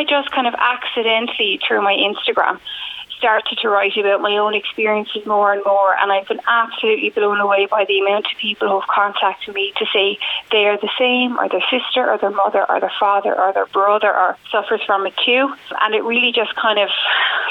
I just kind of accidentally through my Instagram started to write about my own experiences more and more, and I've been absolutely blown away by the amount of people who've contacted me to say they are the same, or their sister, or their mother, or their father, or their brother, or suffers from it too. And it really just kind of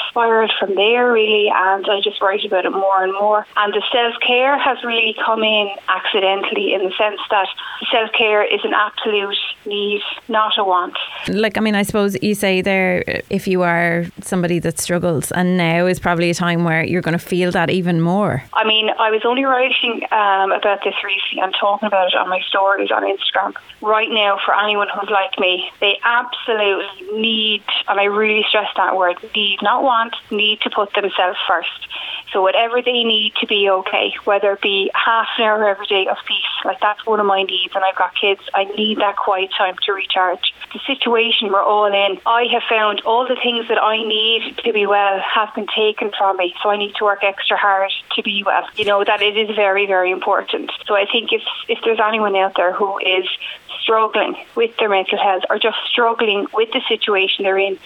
spiraled from there, really, and I just write about it more and more. And the self care has really come in accidentally in the sense that self care is an absolute need, not a want. Like, I mean, I suppose you say there, if you are somebody that struggles and now is probably a time where you're going to feel that even more. I mean, I was only writing um, about this recently and talking about it on my stories on Instagram. Right now, for anyone who's like me, they absolutely need, and I really stress that word, need, not want, need to put themselves first. So whatever they need to be okay, whether it be half an hour every day of peace, like that's one of my needs, and I've got kids, I need that quiet time to recharge. The situation we're all in, I have found all the things that I need to be well have been taken from me, so I need to work extra hard to be well. You know that it is very, very important. So I think if if there's anyone out there who is struggling with their mental health or just struggling with the situation they're in,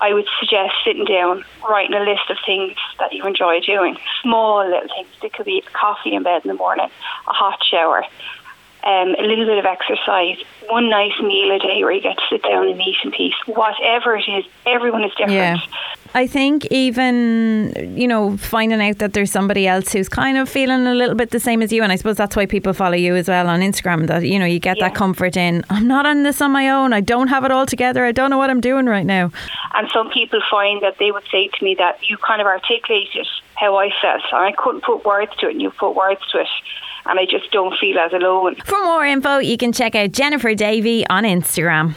I would suggest sitting down, writing a list of things that you enjoy doing. Small little things. It could be coffee in bed in the morning, a hot shower, um, a little bit of exercise, one nice meal a day where you get to sit down and eat in peace. Whatever it is, everyone is different. Yeah. I think even, you know, finding out that there's somebody else who's kind of feeling a little bit the same as you, and I suppose that's why people follow you as well on Instagram, that, you know, you get yeah. that comfort in, I'm not on this on my own, I don't have it all together, I don't know what I'm doing right now. And some people find that they would say to me that you kind of articulated how I felt, and I couldn't put words to it, and you put words to it and I just don't feel as alone. For more info, you can check out Jennifer Davy on Instagram.